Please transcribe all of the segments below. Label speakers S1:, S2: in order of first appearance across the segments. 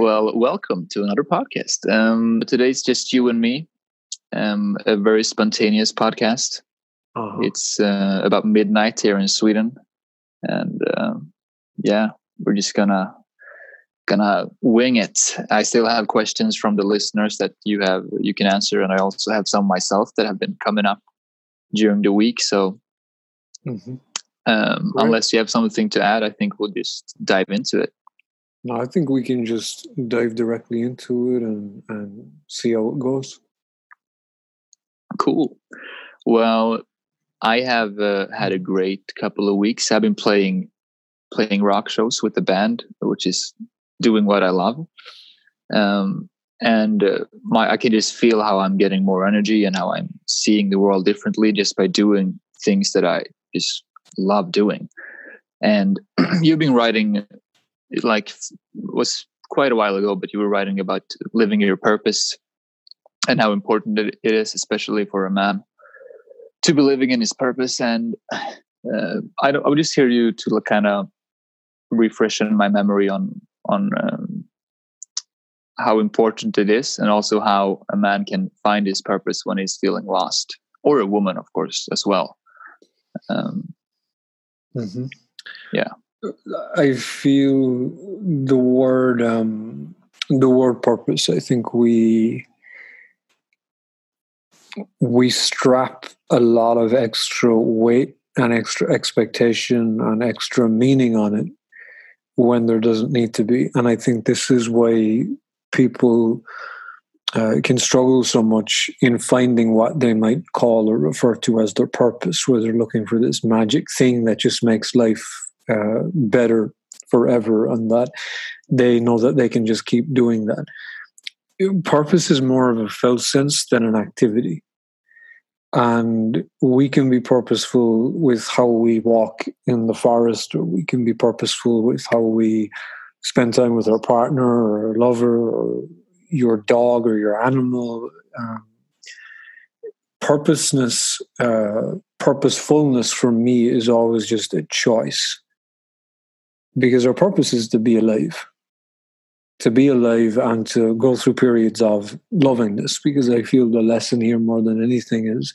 S1: Well, welcome to another podcast. Um, today's just you and me. Um, a very spontaneous podcast. Uh-huh. It's uh, about midnight here in Sweden, and um, yeah, we're just gonna gonna wing it. I still have questions from the listeners that you have you can answer, and I also have some myself that have been coming up during the week. So, mm-hmm. um, unless you have something to add, I think we'll just dive into it.
S2: No, I think we can just dive directly into it and, and see how it goes.
S1: Cool. Well, I have uh, had a great couple of weeks. I've been playing playing rock shows with the band, which is doing what I love. Um, and uh, my I can just feel how I'm getting more energy and how I'm seeing the world differently just by doing things that I just love doing. And you've been writing like was quite a while ago, but you were writing about living your purpose and how important it is, especially for a man, to be living in his purpose. And uh, I, I would just hear you to kind of refreshen my memory on on um, how important it is, and also how a man can find his purpose when he's feeling lost, or a woman, of course, as well. Um, mm-hmm.
S2: I feel the word um, the word purpose. I think we we strap a lot of extra weight and extra expectation and extra meaning on it when there doesn't need to be. And I think this is why people uh, can struggle so much in finding what they might call or refer to as their purpose, where they're looking for this magic thing that just makes life uh, better forever and that. They know that they can just keep doing that. Purpose is more of a felt sense than an activity. And we can be purposeful with how we walk in the forest or we can be purposeful with how we spend time with our partner or lover or your dog or your animal. Um, purposeness uh, purposefulness for me is always just a choice because our purpose is to be alive. To be alive and to go through periods of lovingness. Because i feel the lesson here more than anything is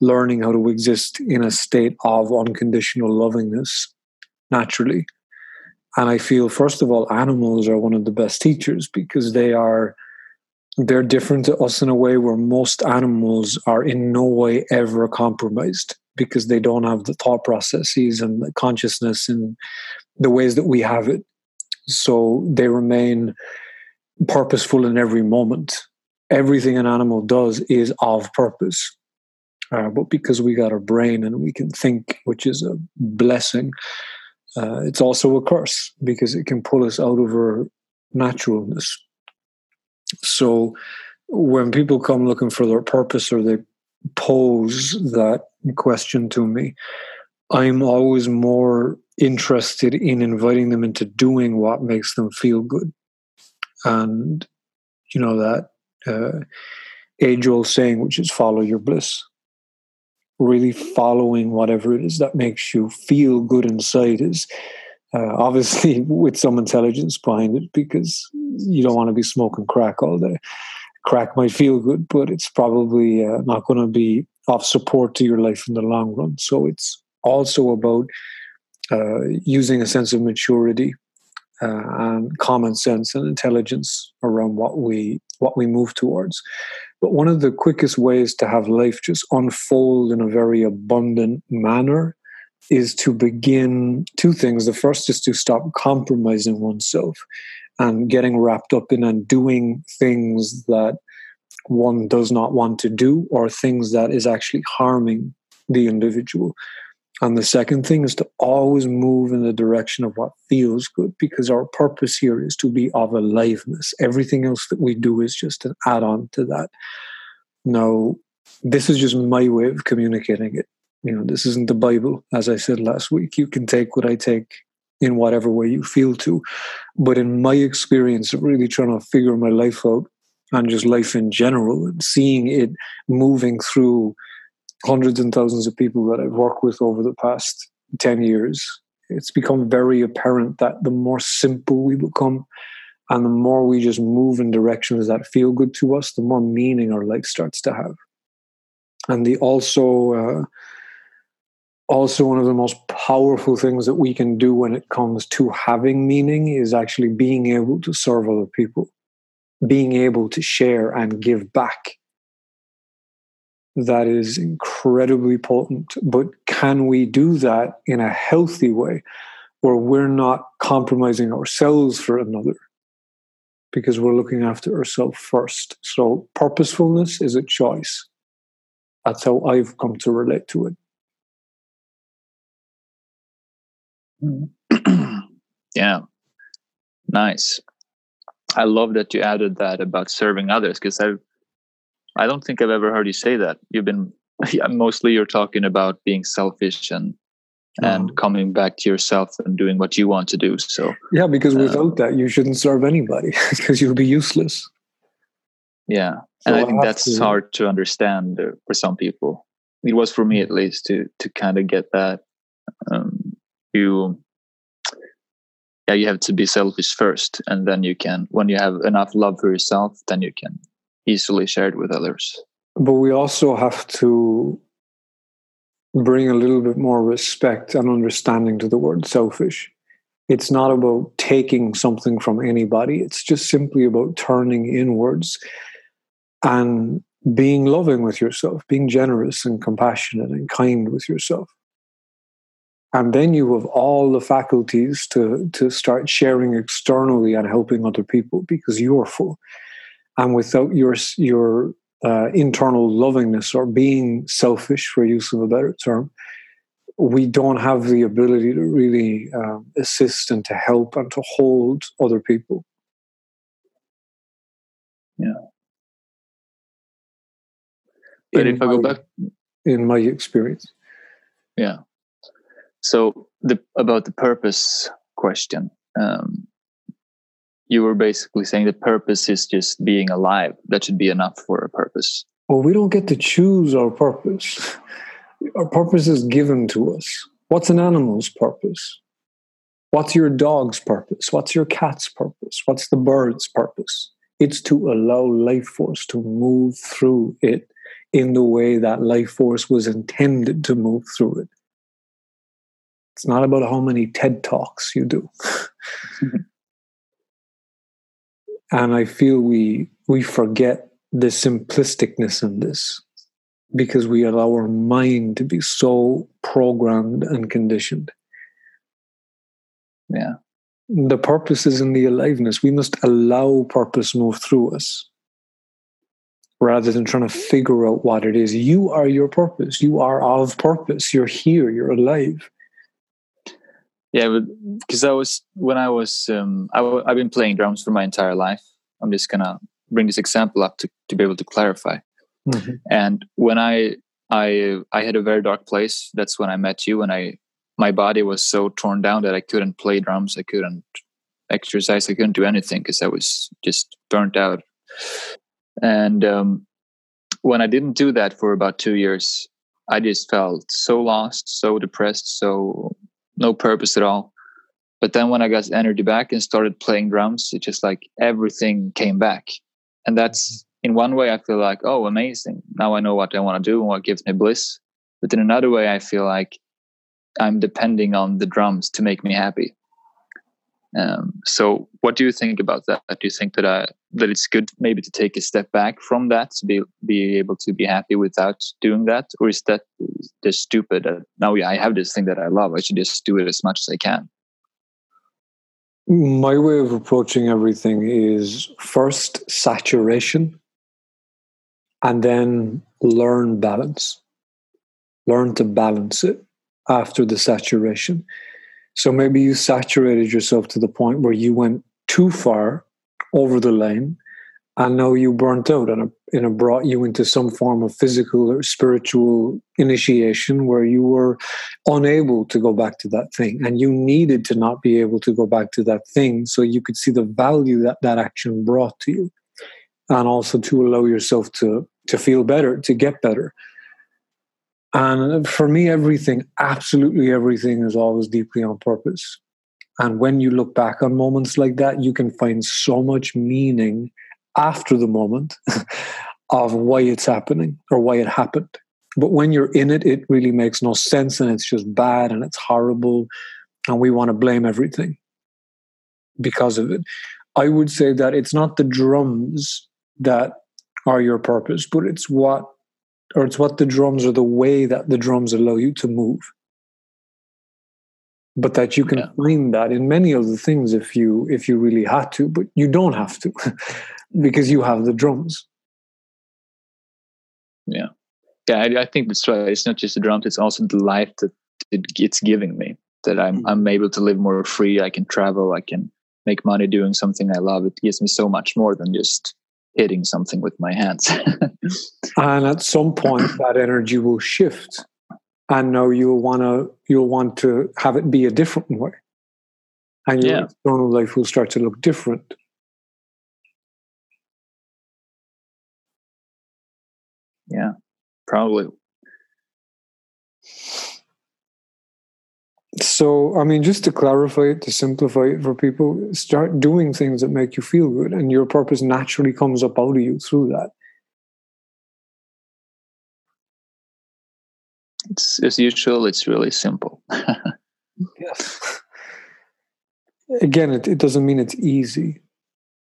S2: learning how to exist in a state of unconditional lovingness naturally. And i feel first of all animals are one of the best teachers because they are they're different to us in a way where most animals are in no way ever compromised because they don't have the thought processes and the consciousness and the ways that we have it. So they remain purposeful in every moment. Everything an animal does is of purpose. Uh, but because we got a brain and we can think, which is a blessing, uh, it's also a curse because it can pull us out of our naturalness. So when people come looking for their purpose or they pose that question to me, I'm always more interested in inviting them into doing what makes them feel good. And, you know, that uh, age old saying, which is follow your bliss. Really following whatever it is that makes you feel good inside is uh, obviously with some intelligence behind it because you don't want to be smoking crack all day. Crack might feel good, but it's probably uh, not going to be of support to your life in the long run. So it's also about uh, using a sense of maturity uh, and common sense and intelligence around what we what we move towards. But one of the quickest ways to have life just unfold in a very abundant manner is to begin two things. The first is to stop compromising oneself and getting wrapped up in and doing things that one does not want to do or things that is actually harming the individual. And the second thing is to always move in the direction of what feels good because our purpose here is to be of aliveness. Everything else that we do is just an add on to that. Now, this is just my way of communicating it. You know, this isn't the Bible, as I said last week. You can take what I take in whatever way you feel to. But in my experience of really trying to figure my life out and just life in general and seeing it moving through hundreds and thousands of people that I've worked with over the past 10 years, it's become very apparent that the more simple we become And the more we just move in directions that feel good to us, the more meaning our life starts to have. And the also, uh, also one of the most powerful things that we can do when it comes to having meaning is actually being able to serve other people, being able to share and give back. That is incredibly potent. But can we do that in a healthy way where we're not compromising ourselves for another? Because we're looking after ourselves first. So, purposefulness is a choice. That's how I've come to relate to it.
S1: yeah. Nice. I love that you added that about serving others because I I don't think I've ever heard you say that. You've been yeah, mostly you're talking about being selfish and and coming back to yourself and doing what you want to do. So
S2: yeah, because uh, without that, you shouldn't serve anybody because you'll be useless.
S1: Yeah, so and I think that's to, hard to understand uh, for some people. It was for me mm. at least to to kind of get that. Um, you yeah you have to be selfish first and then you can when you have enough love for yourself then you can easily shared with others.
S2: But we also have to bring a little bit more respect and understanding to the word selfish. It's not about taking something from anybody. It's just simply about turning inwards and being loving with yourself being generous and compassionate and kind with yourself. And then you have all the faculties to to start sharing externally and helping other people because you're full and without your your uh, internal lovingness or being selfish for use of a better term we don't have the ability to really um, assist and to help and to hold other people.
S1: Yeah. But in if i go back
S2: in my experience.
S1: Yeah. So the about the purpose question, um, you were basically saying the purpose is just being alive. That should be enough for a purpose.
S2: Well, we don't get to choose our purpose. Our purpose is given to us. What's an animal's purpose? What's your dog's purpose? What's your cat's purpose? What's the bird's purpose? It's to allow life force to move through it in the way that life force was intended to move through it. It's not about how many TED Talks you do. and I feel we we forget the simplisticness in this because we allow our mind to be so programmed and conditioned.
S1: Yeah.
S2: The purpose is in the aliveness. We must allow purpose move through us rather than trying to figure out what it is. You are your purpose. You are of purpose. You're here. You're alive.
S1: Yeah, because I was when I was um, I w- I've been playing drums for my entire life. I'm just gonna bring this example up to, to be able to clarify. Mm-hmm. And when I I I had a very dark place. That's when I met you. and I my body was so torn down that I couldn't play drums. I couldn't exercise. I couldn't do anything because I was just burnt out. And um, when I didn't do that for about two years, I just felt so lost, so depressed, so no purpose at all. But then when I got energy back and started playing drums, it just like everything came back. And that's mm-hmm. in one way I feel like, oh, amazing. Now I know what I want to do and what gives me bliss. But in another way, I feel like I'm depending on the drums to make me happy. Um, so, what do you think about that? Do you think that I, that it's good maybe to take a step back from that to be be able to be happy without doing that, or is that just stupid? Uh, now I have this thing that I love. I should just do it as much as I can.
S2: My way of approaching everything is first saturation, and then learn balance. Learn to balance it after the saturation so maybe you saturated yourself to the point where you went too far over the lane and now you burnt out and it, it brought you into some form of physical or spiritual initiation where you were unable to go back to that thing and you needed to not be able to go back to that thing so you could see the value that that action brought to you and also to allow yourself to to feel better to get better and for me, everything, absolutely everything, is always deeply on purpose. And when you look back on moments like that, you can find so much meaning after the moment of why it's happening or why it happened. But when you're in it, it really makes no sense and it's just bad and it's horrible. And we want to blame everything because of it. I would say that it's not the drums that are your purpose, but it's what, or it's what the drums are the way that the drums allow you to move. But that you can yeah. find that in many other things if you if you really had to, but you don't have to because you have the drums.
S1: Yeah, yeah, I, I think that's right. It's not just the drums; it's also the life that it, it's giving me. That I'm mm-hmm. I'm able to live more free. I can travel. I can make money doing something I love. It gives me so much more than just hitting something with my hands.
S2: and at some point, that energy will shift, and now you'll want to you'll want to have it be a different way, and your yeah. external life will start to look different.
S1: Yeah, probably.
S2: So, I mean, just to clarify it, to simplify it for people, start doing things that make you feel good, and your purpose naturally comes up out of you through that.
S1: It's as usual. It's really simple.
S2: yes. Again, it, it doesn't mean it's easy.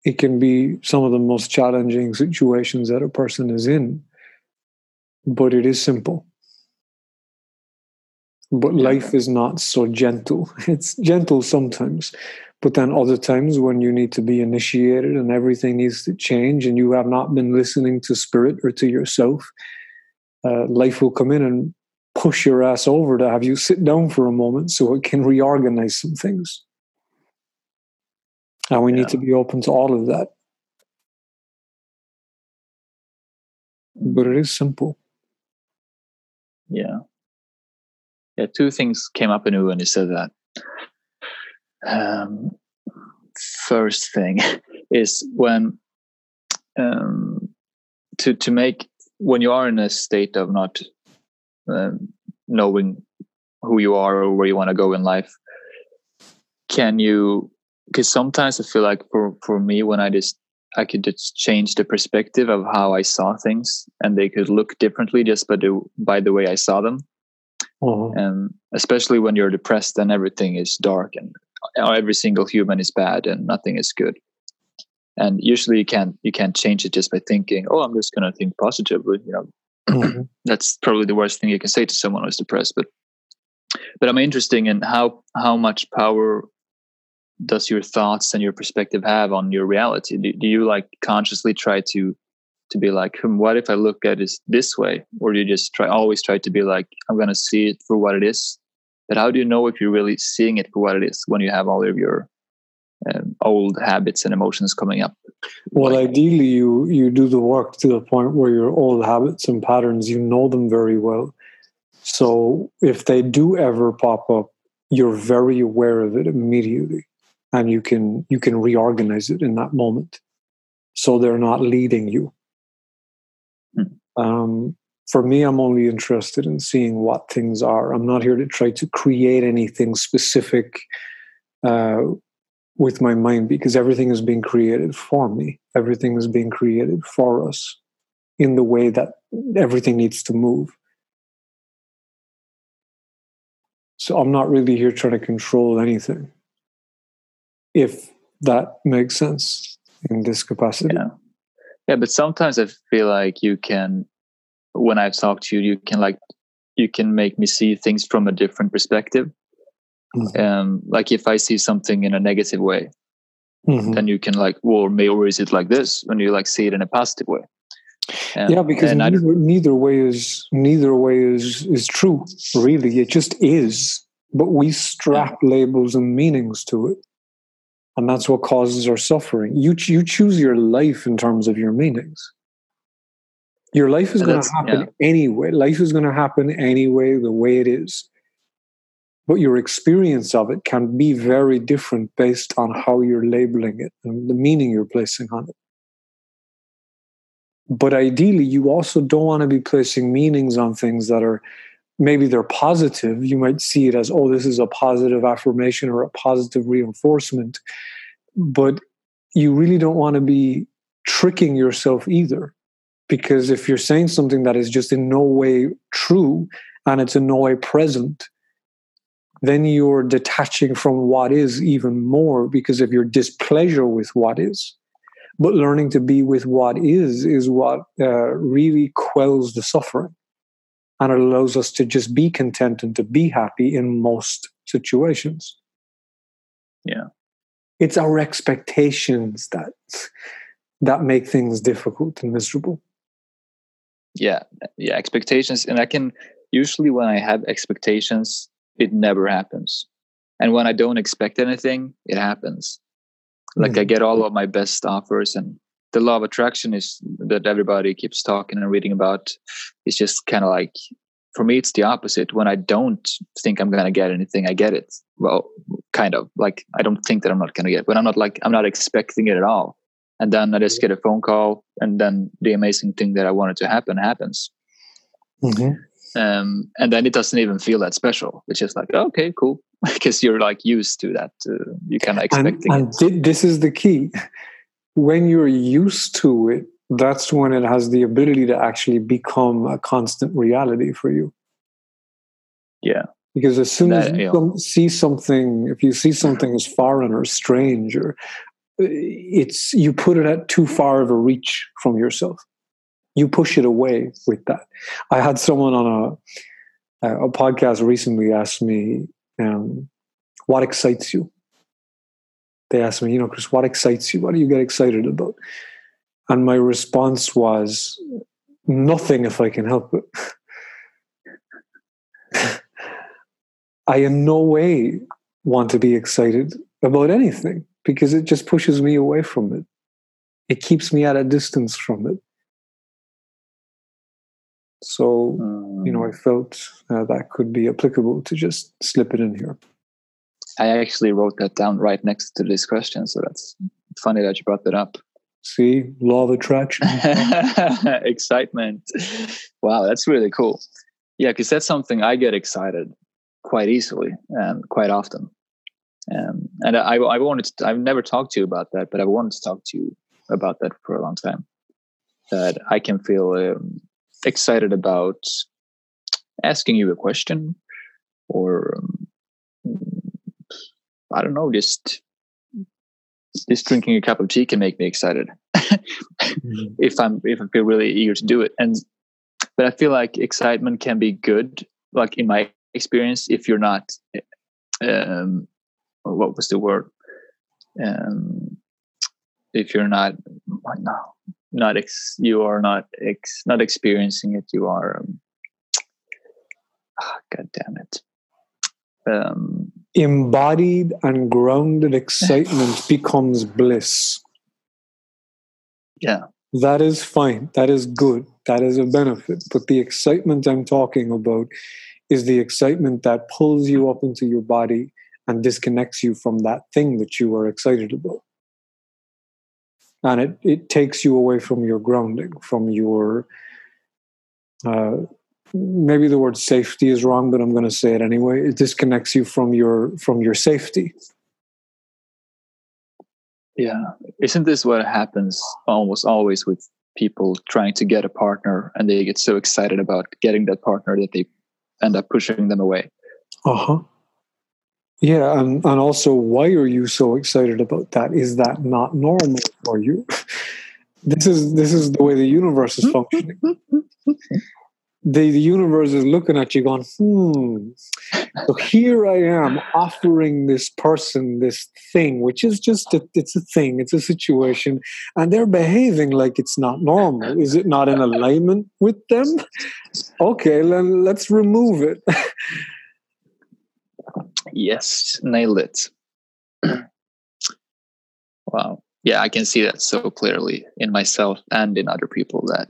S2: It can be some of the most challenging situations that a person is in, but it is simple but life is not so gentle. It's gentle sometimes, but then other times when you need to be initiated and everything needs to change and you have not been listening to spirit or to yourself, uh, life will come in and push your ass over to have you sit down for a moment so it can reorganize some things. And we yeah. need to be open to all of that. But it is simple.
S1: Yeah yeah, two things came up in when you said that. Um, first thing is when um, to to make when you are in a state of not um, knowing who you are or where you want to go in life. Can you? Because sometimes I feel like for for me when I just I could just change the perspective of how I saw things, and they could look differently just by the by the way I saw them. Mm-hmm. And especially when you're depressed and everything is dark and every single human is bad and nothing is good. And usually you can't you can't change it just by thinking, oh, I'm just gonna think positively. You know, mm-hmm. that's probably the worst thing you can say to someone who's depressed. But but I'm interested in how how much power does your thoughts and your perspective have on your reality? Do, do you like consciously try to to be like, hmm, what if I look at it this way? Or do you just try always try to be like, I'm gonna see it for what it is? But how do you know if you're really seeing it for what it is when you have all of your um, old habits and emotions coming up?
S2: Well, like, ideally, you you do the work to the point where your old habits and patterns you know them very well. So if they do ever pop up, you're very aware of it immediately, and you can you can reorganize it in that moment, so they're not leading you. Um, for me, I'm only interested in seeing what things are. I'm not here to try to create anything specific uh, with my mind because everything is being created for me. Everything is being created for us in the way that everything needs to move. So I'm not really here trying to control anything, if that makes sense in this capacity.
S1: Yeah. Yeah, but sometimes I feel like you can, when I've talked to you, you can like, you can make me see things from a different perspective. Mm-hmm. Um, like if I see something in a negative way, mm-hmm. then you can like, well, maybe or is it like this? When you like see it in a positive way.
S2: Um, yeah, because neither, neither way is neither way is is true. Really, it just is. But we strap yeah. labels and meanings to it and that's what causes our suffering. You you choose your life in terms of your meanings. Your life is going to happen yeah. anyway. Life is going to happen anyway the way it is. But your experience of it can be very different based on how you're labeling it and the meaning you're placing on it. But ideally you also don't want to be placing meanings on things that are maybe they're positive. You might see it as, oh, this is a positive affirmation or a positive reinforcement. But you really don't want to be tricking yourself either. Because if you're saying something that is just in no way true and it's in no way present, then you're detaching from what is even more because of your displeasure with what is. But learning to be with what is is what uh, really quells the suffering. And it allows us to just be content and to be happy in most situations.
S1: Yeah.
S2: It's our expectations that that make things difficult and miserable.
S1: Yeah. Yeah. Expectations. And I can usually when I have expectations, it never happens. And when I don't expect anything, it happens. Like mm-hmm. I get all of my best offers and the law of attraction is that everybody keeps talking and reading about. It's just kind of like for me it's the opposite. When i don't think i'm going to get anything i get it. Well kind of. Like i don't think that i'm not going to get it but i'm not like i'm not expecting it at all. And then i just get a phone call and then the amazing thing that i wanted to happen happens. Mm-hmm. um, and then it doesn't even feel that special. It's just like oh, okay cool. Because you're like used to that uh, you kind of expecting
S2: and, and
S1: it.
S2: this is the key when you're used to it, that's when it has the ability to actually become a constant reality for you.
S1: Yeah.
S2: Because as soon that, as you yeah. see something, if you see something as foreign or strange, or uh, it's you put it at too far of a reach from yourself. You push it away with that. I had someone on a a podcast recently ask me, um, "What excites you?" They asked me, you know, Chris, what excites you? What do you get excited about? And my response was, nothing if I can help it. I in no way want to be excited about anything because it just pushes me away from it. It keeps me at a distance from it. So, you know, I felt uh, that could be applicable to just slip it in here.
S1: I actually wrote that down right next to this question. So that's funny that you brought that up.
S2: See, law of attraction.
S1: Excitement. Wow, that's really cool. Yeah, because that's something I get excited quite easily and quite often. Um, and I, I wanted to, I've never talked to you about that, but I wanted to talk to you about that for a long time. That I can feel um, excited about asking you a question or um, I don't know, just just drinking a cup of tea can make me excited mm-hmm. if I'm if I feel really eager to do it. And but I feel like excitement can be good, like in my experience, if you're not um what was the word? Um if you're not no not ex you are not ex not experiencing it, you are um, oh, god damn it. Um
S2: embodied and grounded excitement becomes bliss.
S1: Yeah.
S2: That is fine. That is good. That is a benefit. But the excitement I'm talking about is the excitement that pulls you up into your body and disconnects you from that thing that you are excited about. And it, it takes you away from your grounding, from your uh, maybe the word safety is wrong but i'm going to say it anyway. It disconnects you from your from your safety.
S1: Yeah. Isn't this what happens almost always with people trying to get a partner and they get so excited about getting that partner that they end up pushing them away?
S2: Uh-huh. Yeah and and also why are you so excited about that? Is that not normal for you? This is this is the way the universe is functioning the, the universe is looking at you going, hmm. So here I am offering this person this thing, which is just a, it's a thing, it's a situation, and they're behaving like it's not normal. Is it not in alignment with them? Okay, then let's remove it.
S1: yes, nailed it. wow. Yeah, I can see that so clearly in myself and in other people that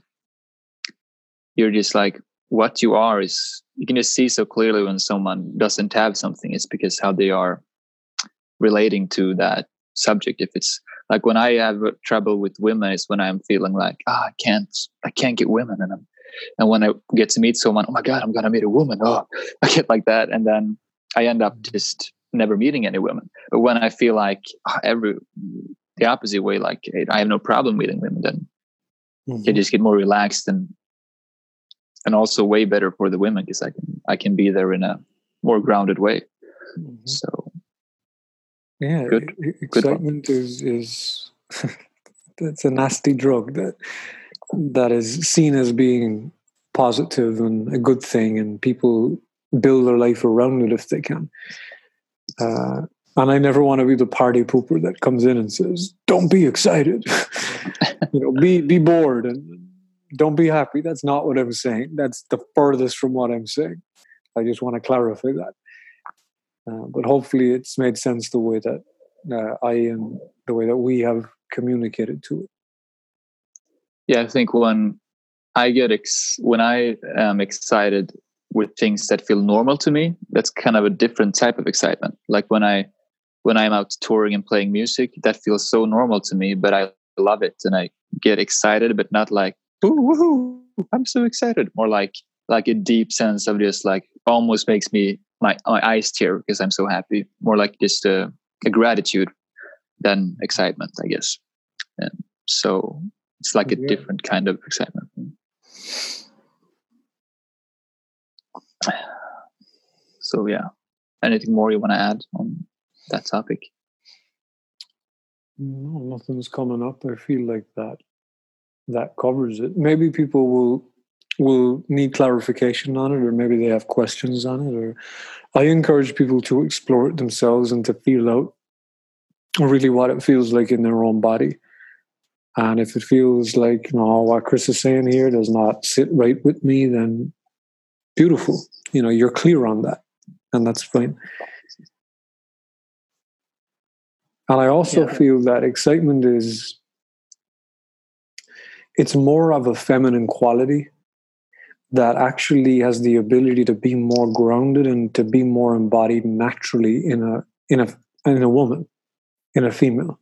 S1: you're just like what you are is you can just see so clearly when someone doesn't have something it's because how they are relating to that subject if it's like when i have trouble with women it's when i'm feeling like ah, i can't i can't get women and i'm And when I get to meet someone, oh my god, I'm gonna meet a woman. Oh, I get like that, and then I end up just never meeting any women. But when I feel like oh, every the opposite way, like I have no problem meeting women, then mm-hmm. I just get more relaxed and and also way better for the women because I can I can be there in a more grounded way. Mm-hmm. So
S2: yeah, good. excitement good is is it's a nasty drug that that is seen as being positive and a good thing, and people build their life around it if they can. Uh, and I never want to be the party pooper that comes in and says, "Don't be excited, you know, be be bored and don't be happy." That's not what I'm saying. That's the furthest from what I'm saying. I just want to clarify that. Uh, but hopefully, it's made sense the way that uh, I and the way that we have communicated to it.
S1: Yeah, I think when I get ex- when I am excited with things that feel normal to me, that's kind of a different type of excitement. Like when I when I'm out touring and playing music, that feels so normal to me, but I love it and I get excited, but not like, ooh, I'm so excited. More like like a deep sense of just like almost makes me my my eyes tear because I'm so happy. More like just a, a gratitude than excitement, I guess. And so it's like a yeah. different kind of excitement. So yeah, anything more you want to add on that topic?
S2: No, nothing's coming up. I feel like that that covers it. Maybe people will will need clarification on it, or maybe they have questions on it. Or I encourage people to explore it themselves and to feel out really what it feels like in their own body. And if it feels like you know what Chris is saying here does not sit right with me, then beautiful. You know, you're clear on that, and that's fine. And I also yeah. feel that excitement is it's more of a feminine quality that actually has the ability to be more grounded and to be more embodied naturally in a in a in a woman, in a female.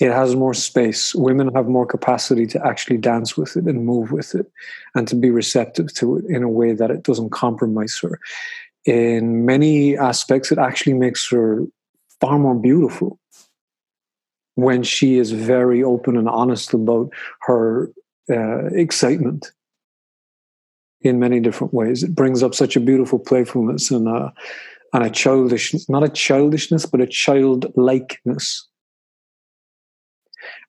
S2: It has more space. Women have more capacity to actually dance with it and move with it and to be receptive to it in a way that it doesn't compromise her. In many aspects, it actually makes her far more beautiful when she is very open and honest about her uh, excitement in many different ways. It brings up such a beautiful playfulness and a, and a childish, not a childishness, but a childlikeness.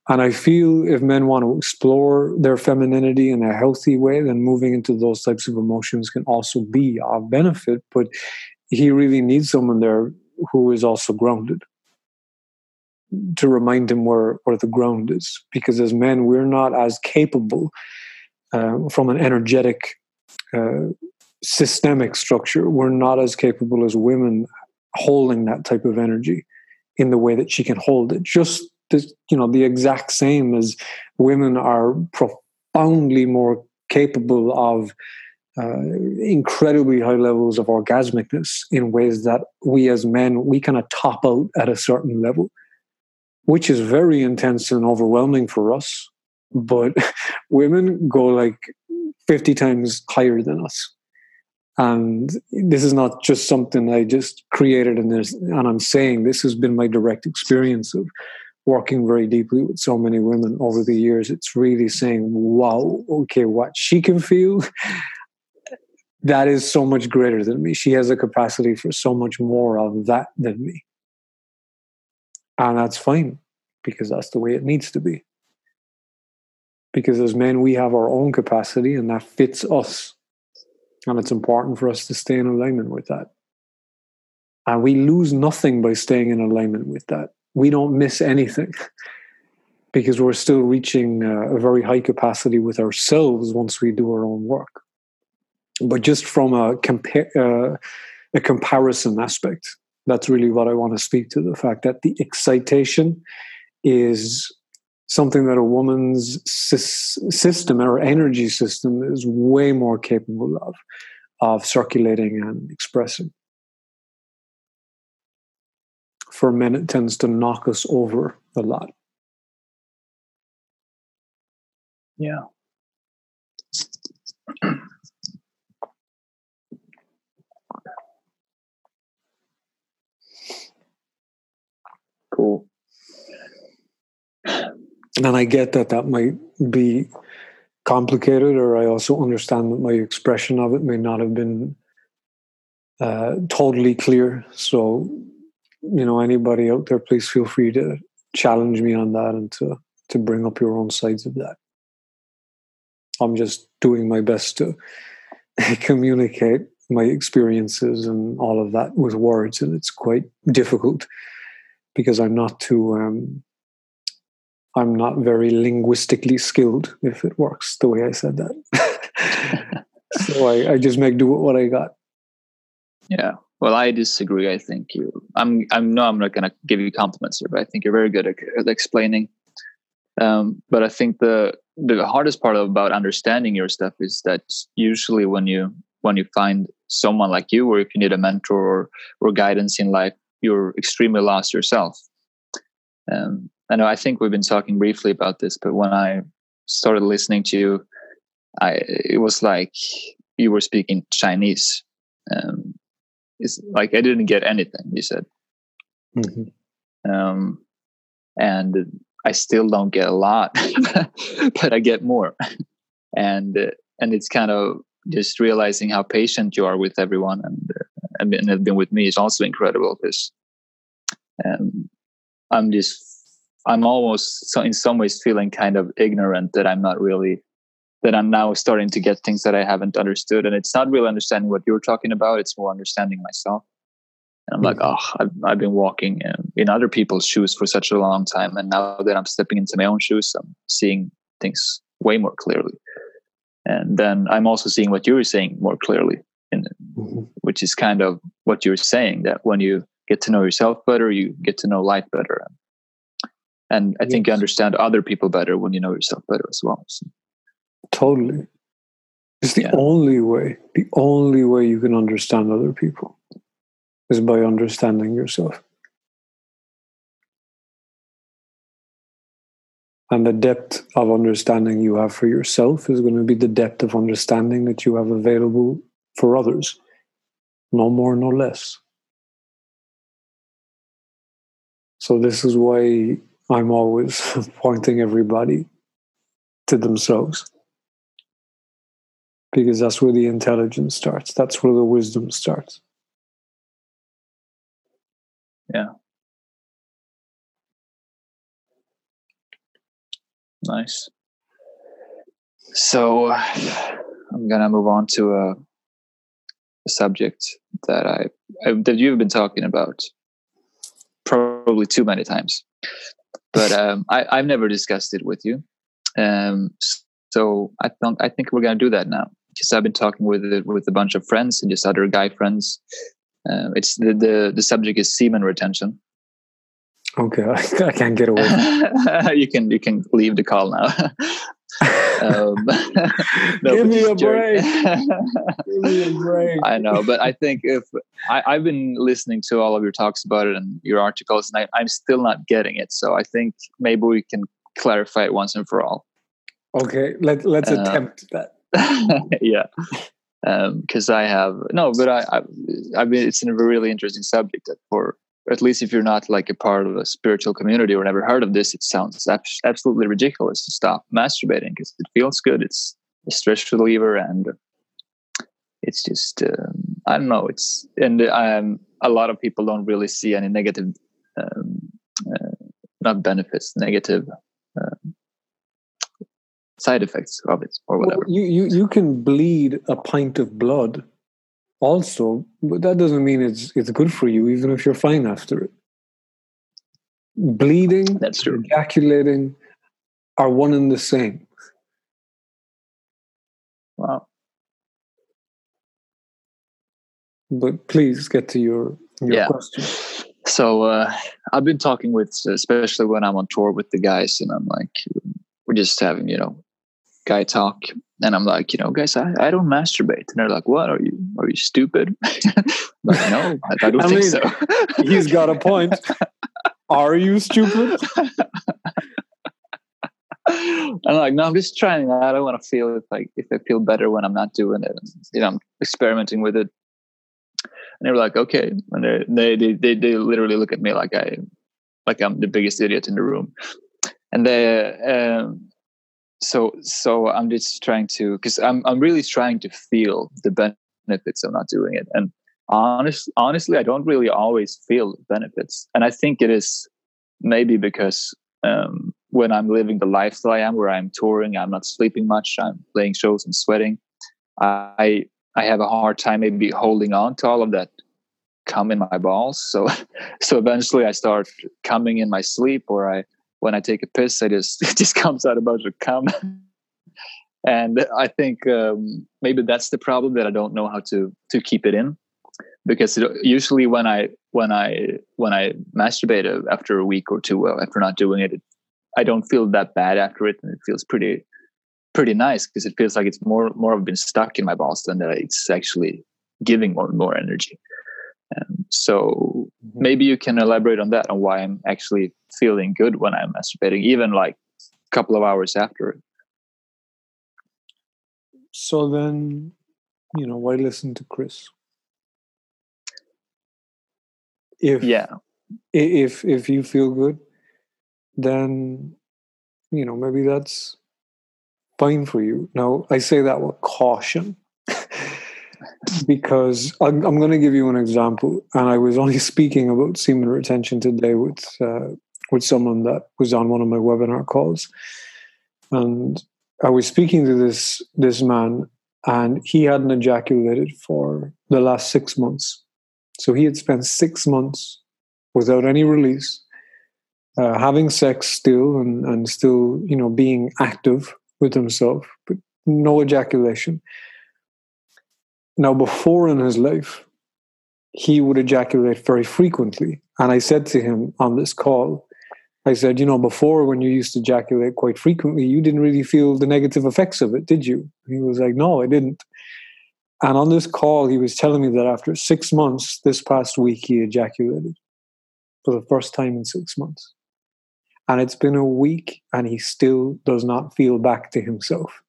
S2: And I feel if men want to explore their femininity in a healthy way, then moving into those types of emotions can also be of benefit. But he really needs someone there who is also grounded to remind him where, where the ground is. Because as men, we're not as capable uh, from an energetic, uh, systemic structure, we're not as capable as women holding that type of energy in the way that she can hold it. Just the, you know, the exact same as women are profoundly more capable of uh, incredibly high levels of orgasmicness in ways that we as men we kind of top out at a certain level which is very intense and overwhelming for us but women go like 50 times higher than us and this is not just something i just created this and i'm saying this has been my direct experience of working very deeply with so many women over the years it's really saying wow okay what she can feel that is so much greater than me. She has a capacity for so much more of that than me. And that's fine because that's the way it needs to be. Because as men, we have our own capacity and that fits us. And it's important for us to stay in alignment with that. And we lose nothing by staying in alignment with that. We don't miss anything because we're still reaching a very high capacity with ourselves once we do our own work but just from a compare uh, a comparison aspect that's really what i want to speak to the fact that the excitation is something that a woman's system or energy system is way more capable of of circulating and expressing. For men it tends to knock us over a lot.
S1: Yeah cool.
S2: And I get that that might be complicated, or I also understand that my expression of it may not have been uh, totally clear. So, you know, anybody out there, please feel free to challenge me on that and to to bring up your own sides of that. I'm just doing my best to communicate my experiences and all of that with words, and it's quite difficult because I'm not too um, I'm not very linguistically skilled, if it works the way I said that. so I, I just make do with what I got.
S1: Yeah. Well, I disagree. I think you. I'm. I'm. No, I'm not going to give you compliments here, but I think you're very good at, at explaining. Um, but I think the the hardest part about understanding your stuff is that usually when you when you find someone like you, or if you need a mentor or or guidance in life, you're extremely lost yourself. Um, I know. I think we've been talking briefly about this, but when I started listening to you, I it was like you were speaking Chinese. Um, it's like I didn't get anything you said, mm-hmm. um, and I still don't get a lot, but I get more, and and it's kind of just realizing how patient you are with everyone, and uh, and have been with me is also incredible because um, I'm just I'm almost in some ways feeling kind of ignorant that I'm not really that I'm now starting to get things that I haven't understood. And it's not really understanding what you're talking about, it's more understanding myself. And I'm mm-hmm. like, oh, I've, I've been walking in, in other people's shoes for such a long time. And now that I'm stepping into my own shoes, I'm seeing things way more clearly. And then I'm also seeing what you were saying more clearly, mm-hmm. which is kind of what you're saying that when you get to know yourself better, you get to know life better. And I yes. think you understand other people better when you know yourself better as well. So.
S2: Totally. It's the yeah. only way, the only way you can understand other people is by understanding yourself. And the depth of understanding you have for yourself is going to be the depth of understanding that you have available for others. No more, no less. So, this is why I'm always pointing everybody to themselves because that's where the intelligence starts. That's where the wisdom starts.
S1: Yeah. Nice. So I'm gonna move on to a subject that I, I that you've been talking about probably too many times, but um, I, I've never discussed it with you. Um, so I think I think we're gonna do that now because I've been talking with it with a bunch of friends and just other guy friends. Uh, it's the, the the subject is semen retention.
S2: Okay, I can't get away.
S1: you can you can leave the call now. um,
S2: no, Give me a break. Give me a break.
S1: I know, but I think if I, have been listening to all of your talks about it and your articles, and I, I'm still not getting it. So I think maybe we can clarify it once and for all.
S2: Okay, let let's uh, attempt that.
S1: yeah, because um, I have no, but I, I, I mean, it's a really interesting subject. For at least if you're not like a part of a spiritual community or never heard of this, it sounds absolutely ridiculous to stop masturbating because it feels good. It's a stress reliever, and it's just um, I don't know. It's and um, a lot of people don't really see any negative, um, uh, not benefits, negative. Uh, side effects of it or whatever.
S2: Well, you, you you can bleed a pint of blood also, but that doesn't mean it's it's good for you, even if you're fine after it. Bleeding,
S1: that's true.
S2: Ejaculating are one and the same.
S1: Wow.
S2: But please get to your your
S1: yeah.
S2: question.
S1: So uh, I've been talking with, especially when I'm on tour with the guys, and I'm like, we're just having, you know, guy talk and I'm like, you know, guys, I, I don't masturbate. And they're like, what? Are you are you stupid? like, no, I, I don't I think mean, so.
S2: he's got a point. Are you stupid?
S1: I'm like, no, I'm just trying. I don't want to feel it like if I feel better when I'm not doing it. You know, I'm experimenting with it. And they were like, okay. And they they they they literally look at me like I like I'm the biggest idiot in the room. And they um, so so I'm just trying to because I'm I'm really trying to feel the benefits of not doing it. And honest honestly, I don't really always feel benefits. And I think it is maybe because um, when I'm living the lifestyle I am, where I'm touring, I'm not sleeping much, I'm playing shows and sweating. I I have a hard time maybe holding on to all of that cum in my balls. So so eventually I start coming in my sleep, or I when I take a piss, I just it just comes out a bunch of cum. and I think um, maybe that's the problem that I don't know how to to keep it in because it, usually when I when I when I masturbate after a week or two after not doing it, it I don't feel that bad after it, and it feels pretty pretty nice because it feels like it's more more of been stuck in my balls than that it's actually giving more more energy. Um, so mm-hmm. maybe you can elaborate on that on why I'm actually feeling good when I'm masturbating, even like a couple of hours after it.
S2: So then, you know, why listen to Chris? If
S1: yeah,
S2: if if you feel good, then you know maybe that's fine for you. Now I say that with caution because I'm, I'm going to give you an example, and I was only speaking about semen retention today with uh, with someone that was on one of my webinar calls, and I was speaking to this this man, and he hadn't ejaculated for the last six months, so he had spent six months without any release, uh, having sex still, and and still you know being active with himself, but no ejaculation. Now, before in his life, he would ejaculate very frequently. And I said to him on this call, I said, you know, before when you used to ejaculate quite frequently, you didn't really feel the negative effects of it, did you? He was like, no, I didn't. And on this call, he was telling me that after six months, this past week, he ejaculated for the first time in six months. And it's been a week, and he still does not feel back to himself.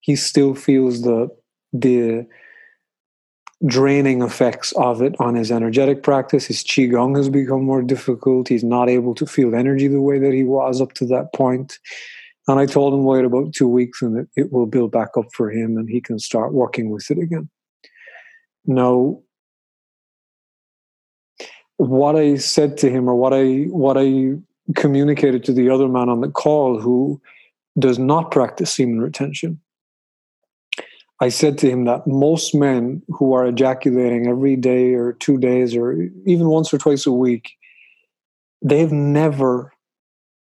S2: He still feels the the draining effects of it on his energetic practice. His qigong has become more difficult. He's not able to feel energy the way that he was up to that point. And I told him wait about two weeks and it, it will build back up for him and he can start working with it again. Now, what I said to him or what I what I communicated to the other man on the call who does not practice semen retention I said to him that most men who are ejaculating every day or two days or even once or twice a week, they've never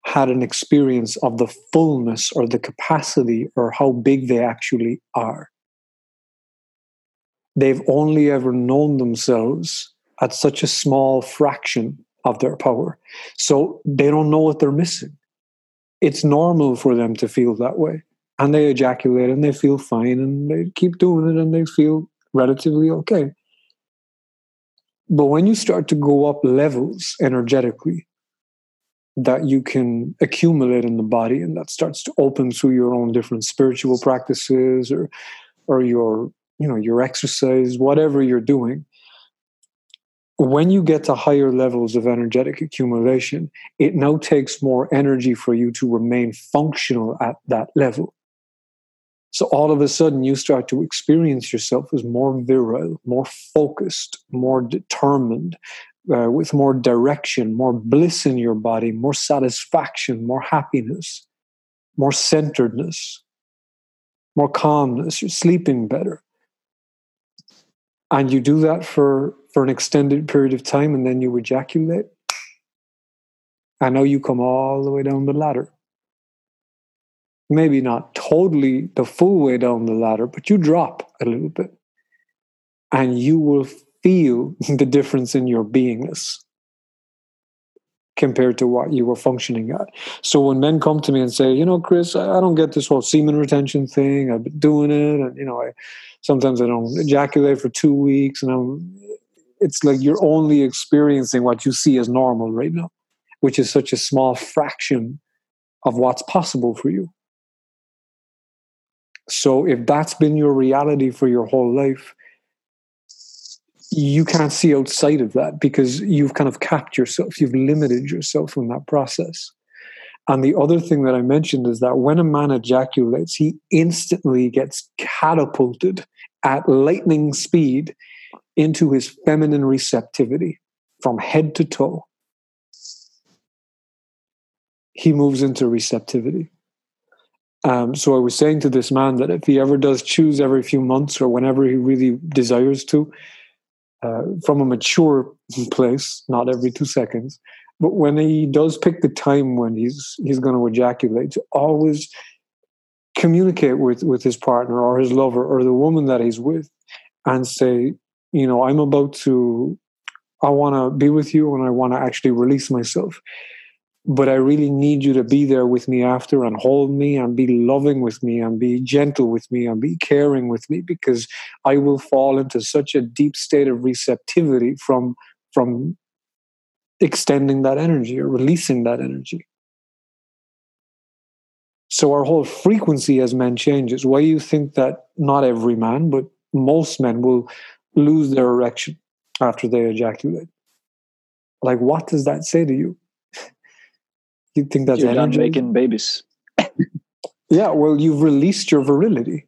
S2: had an experience of the fullness or the capacity or how big they actually are. They've only ever known themselves at such a small fraction of their power. So they don't know what they're missing. It's normal for them to feel that way and they ejaculate and they feel fine and they keep doing it and they feel relatively okay. But when you start to go up levels energetically that you can accumulate in the body and that starts to open through your own different spiritual practices or or your you know your exercise whatever you're doing when you get to higher levels of energetic accumulation, it now takes more energy for you to remain functional at that level. So all of a sudden, you start to experience yourself as more virile, more focused, more determined, uh, with more direction, more bliss in your body, more satisfaction, more happiness, more centeredness, more calmness. You're sleeping better. And you do that for, for an extended period of time, and then you ejaculate. I know you come all the way down the ladder maybe not totally the full way down the ladder, but you drop a little bit and you will feel the difference in your beingness compared to what you were functioning at. So when men come to me and say, you know, Chris, I don't get this whole semen retention thing. I've been doing it, and you know, I sometimes I don't ejaculate for two weeks, and I'm. It's like you're only experiencing what you see as normal right now, which is such a small fraction of what's possible for you. So if that's been your reality for your whole life, you can't see outside of that because you've kind of capped yourself, you've limited yourself in that process. And the other thing that I mentioned is that when a man ejaculates, he instantly gets catapulted at lightning speed into his feminine receptivity from head to toe. He moves into receptivity. Um, so I was saying to this man that if he ever does choose every few months or whenever he really desires to, uh, from a mature place, not every two seconds, but when he does pick the time when he's he's going to ejaculate, to always communicate with with his partner or his lover or the woman that he's with, and say, you know, I'm about to, I want to be with you and I want to actually release myself but I really need you to be there with me after and hold me and be loving with me and be gentle with me and be caring with me because I will fall into such a deep state of receptivity from from extending that energy or releasing that energy. So our whole frequency as men changes. Why do you think that not every man, but most men will lose their erection after they ejaculate? Like what does that say to you? You think that's
S1: You're energy? making babies.
S2: yeah, well, you've released your virility.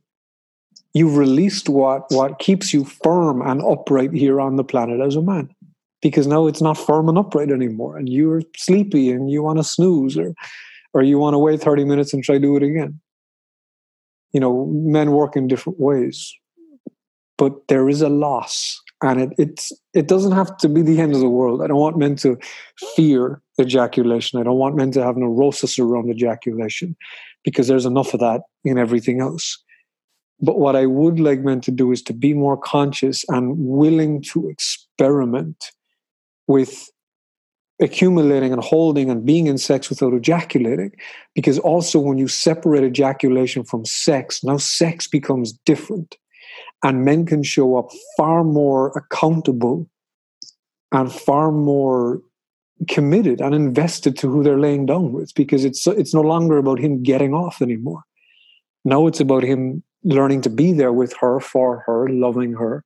S2: You've released what what keeps you firm and upright here on the planet as a man, because now it's not firm and upright anymore, and you're sleepy and you want to snooze or or you want to wait thirty minutes and try to do it again. You know, men work in different ways, but there is a loss and it it's it doesn't have to be the end of the world. I don't want men to fear ejaculation. I don't want men to have neurosis around ejaculation because there's enough of that in everything else. But what I would like men to do is to be more conscious and willing to experiment with accumulating and holding and being in sex without ejaculating. Because also, when you separate ejaculation from sex, now sex becomes different and men can show up far more accountable and far more committed and invested to who they're laying down with because it's it's no longer about him getting off anymore. Now it's about him learning to be there with her for her loving her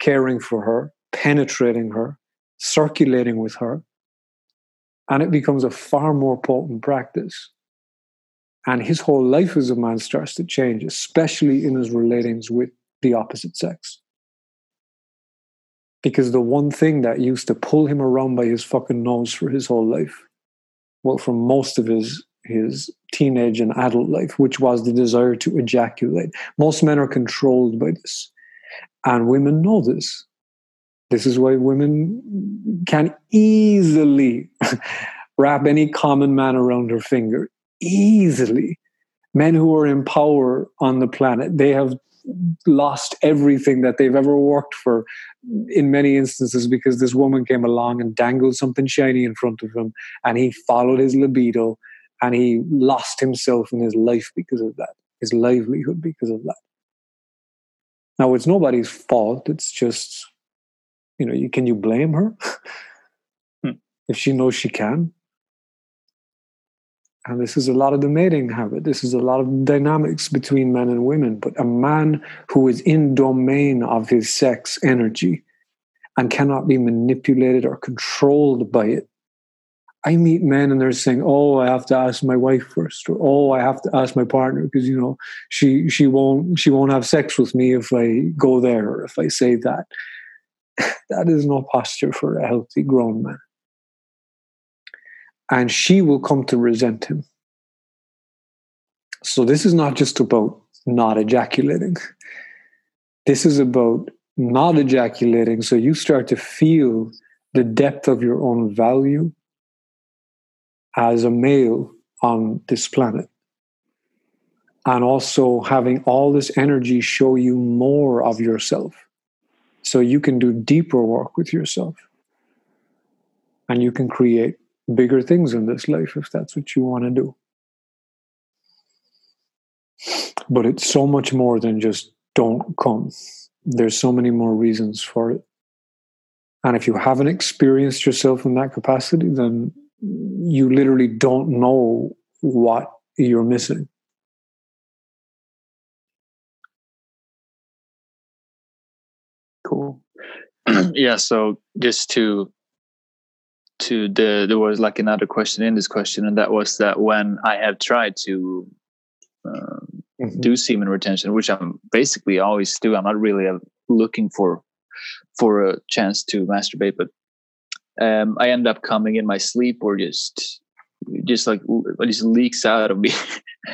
S2: caring for her penetrating her circulating with her. And it becomes a far more potent practice. And his whole life as a man starts to change especially in his relatings with the opposite sex. Because the one thing that used to pull him around by his fucking nose for his whole life, well, for most of his his teenage and adult life, which was the desire to ejaculate. Most men are controlled by this. And women know this. This is why women can easily wrap any common man around her finger. Easily. Men who are in power on the planet, they have lost everything that they've ever worked for in many instances because this woman came along and dangled something shiny in front of him and he followed his libido and he lost himself in his life because of that his livelihood because of that. Now it's nobody's fault. It's just you know you can you blame her? Hmm. if she knows she can and this is a lot of the mating habit. This is a lot of dynamics between men and women. But a man who is in domain of his sex energy and cannot be manipulated or controlled by it. I meet men and they're saying, "Oh, I have to ask my wife first, or oh, I have to ask my partner because you know she she won't she won't have sex with me if I go there or if I say that." that is no posture for a healthy grown man and she will come to resent him. So, this is not just about not ejaculating. This is about not ejaculating. So, you start to feel the depth of your own value as a male on this planet. And also having all this energy show you more of yourself. So, you can do deeper work with yourself. And you can create bigger things in this life if that's what you want to do. But it's so much more than just don't come. There's so many more reasons for it. And if you haven't experienced yourself in that capacity, then you literally don't know what you're missing.
S1: Cool. yeah. So just to to the there was like another question in this question, and that was that when I have tried to um, mm-hmm. do semen retention, which I'm basically always do. I'm not really uh, looking for for a chance to masturbate, but um, I end up coming in my sleep or just just like it just leaks out of me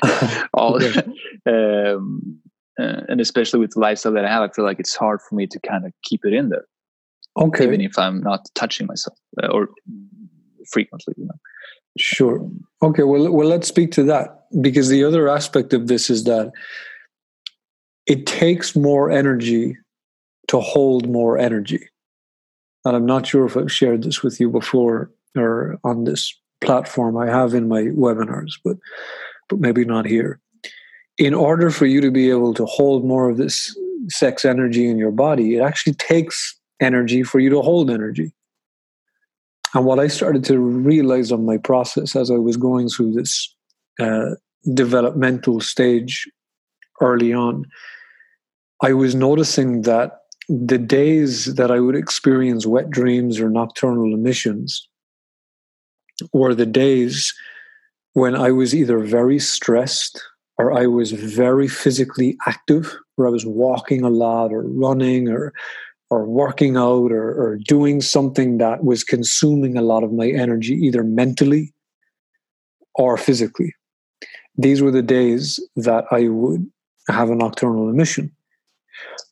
S1: all um, uh, and especially with the lifestyle that I have, I feel like it's hard for me to kind of keep it in there.
S2: Okay.
S1: Even if I'm not touching myself uh, or frequently, you know.
S2: Sure. Okay. Well, well, let's speak to that because the other aspect of this is that it takes more energy to hold more energy. And I'm not sure if I've shared this with you before or on this platform. I have in my webinars, but but maybe not here in order for you to be able to hold more of this sex energy in your body, it actually takes energy for you to hold energy. And what I started to realize on my process as I was going through this uh, developmental stage early on, I was noticing that the days that I would experience wet dreams or nocturnal emissions were the days when I was either very stressed or I was very physically active, where I was walking a lot or running or or working out or, or doing something that was consuming a lot of my energy, either mentally or physically. These were the days that I would have a nocturnal emission.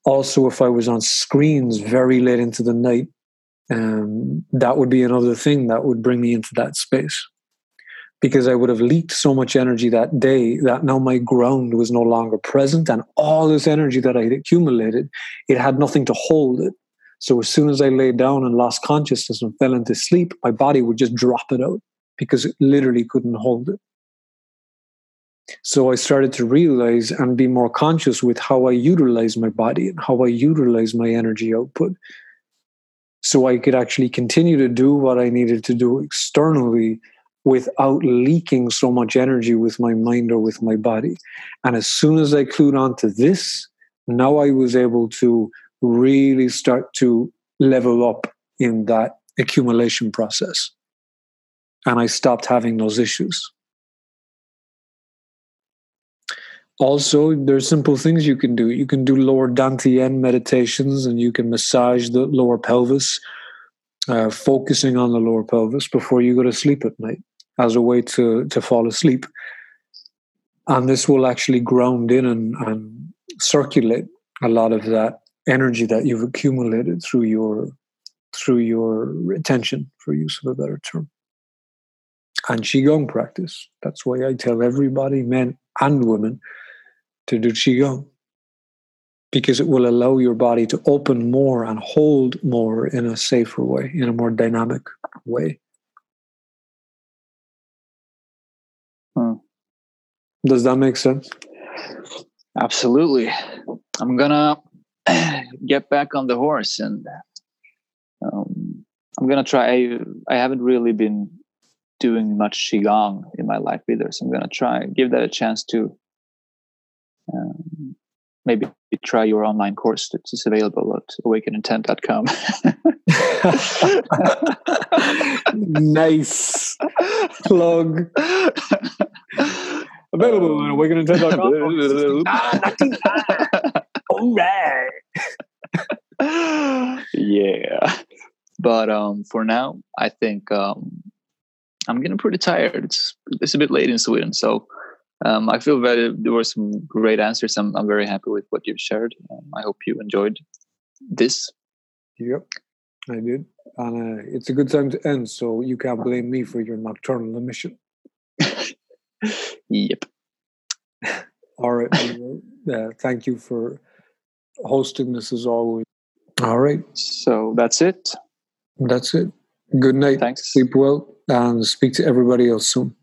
S2: Also, if I was on screens very late into the night, um, that would be another thing that would bring me into that space because I would have leaked so much energy that day that now my ground was no longer present and all this energy that I had accumulated, it had nothing to hold it. So as soon as I lay down and lost consciousness and fell into sleep, my body would just drop it out because it literally couldn't hold it. So I started to realize and be more conscious with how I utilize my body and how I utilize my energy output. So I could actually continue to do what I needed to do externally without leaking so much energy with my mind or with my body. And as soon as I clued on to this, now I was able to really start to level up in that accumulation process. And I stopped having those issues. Also, there's simple things you can do. You can do lower dantian meditations and you can massage the lower pelvis, uh, focusing on the lower pelvis before you go to sleep at night as a way to to fall asleep. And this will actually ground in and, and circulate a lot of that energy that you've accumulated through your through your attention for use of a better term. And qigong practice that's why i tell everybody men and women to do qigong. Because it will allow your body to open more and hold more in a safer way in a more dynamic way Does that make sense?
S1: Absolutely. I'm gonna get back on the horse and um, I'm gonna try. I, I haven't really been doing much qigong in my life either, so I'm gonna try give that a chance to um, maybe try your online course that's available at awakenintent.com.
S2: nice plug. Available on awakenintent.com.
S1: All right. yeah. But um, for now, I think um, I'm getting pretty tired. It's it's a bit late in Sweden, so um, I feel very there were some great answers. I'm I'm very happy with what you've shared. Um, I hope you enjoyed this.
S2: Yep, I did, and uh, it's a good time to end. So you can't blame me for your nocturnal emission.
S1: Yep.
S2: All right. uh, thank you for hosting this as always. All right.
S1: So that's it.
S2: That's it. Good night.
S1: Thanks.
S2: Sleep well and speak to everybody else soon.